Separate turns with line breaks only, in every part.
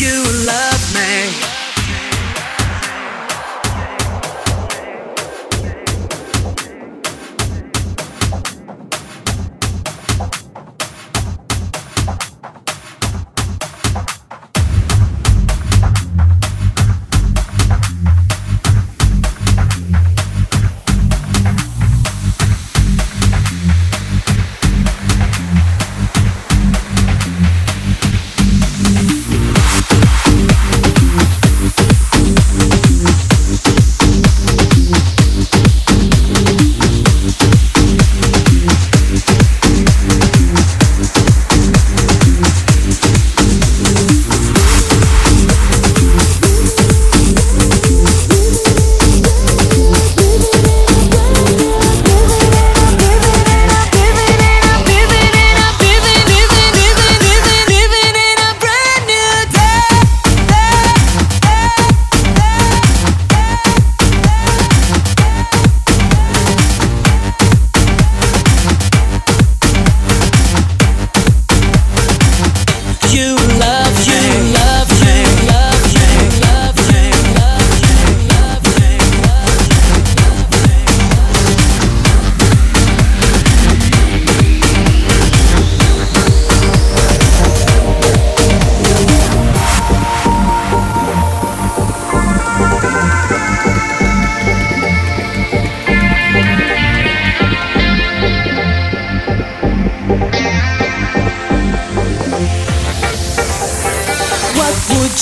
You love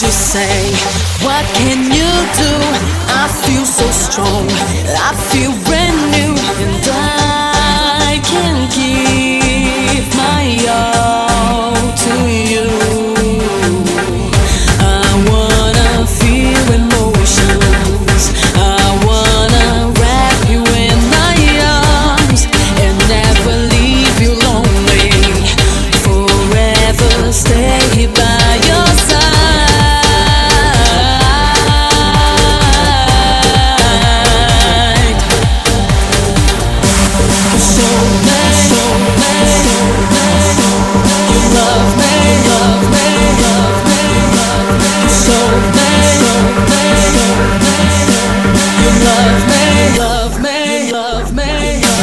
you say? What can you do? I feel so strong. I feel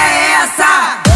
é essa?